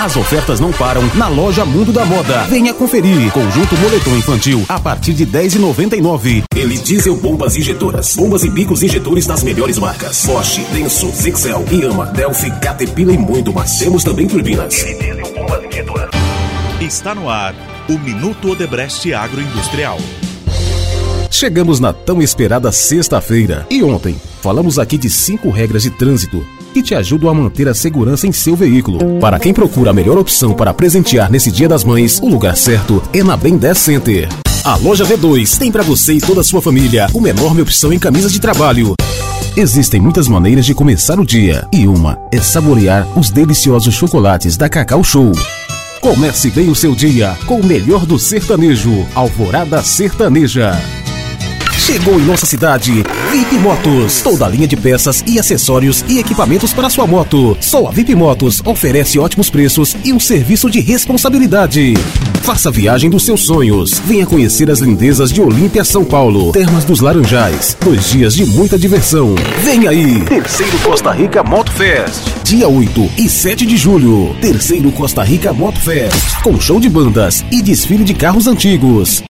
As ofertas não param na loja Mundo da Moda. Venha conferir. Conjunto moletom infantil a partir de 10,99. Ele Diesel Bombas Injetoras. Bombas e bicos injetores das melhores marcas. Bosch, Denso, Zixel, Yama, Delphi, Caterpillar e muito mais. Temos também turbinas. Ele Diesel Bombas Injetoras. Está no ar o Minuto Odebrecht Agroindustrial. Chegamos na tão esperada sexta-feira e ontem falamos aqui de cinco regras de trânsito que te ajudam a manter a segurança em seu veículo. Para quem procura a melhor opção para presentear nesse Dia das Mães, o lugar certo é na Ben 10 Center. A loja V2 tem para você e toda a sua família uma enorme opção em camisas de trabalho. Existem muitas maneiras de começar o dia e uma é saborear os deliciosos chocolates da Cacau Show. Comece bem o seu dia com o melhor do sertanejo, Alvorada Sertaneja. Chegou em nossa cidade VIP Motos. Toda a linha de peças e acessórios e equipamentos para sua moto. Só a VIP Motos oferece ótimos preços e um serviço de responsabilidade. Faça a viagem dos seus sonhos. Venha conhecer as lindezas de Olímpia, São Paulo. Termas dos Laranjais. Dois dias de muita diversão. Vem aí! Terceiro Costa Rica Moto Fest. Dia 8 e 7 de julho. Terceiro Costa Rica Moto Fest. Com show de bandas e desfile de carros antigos.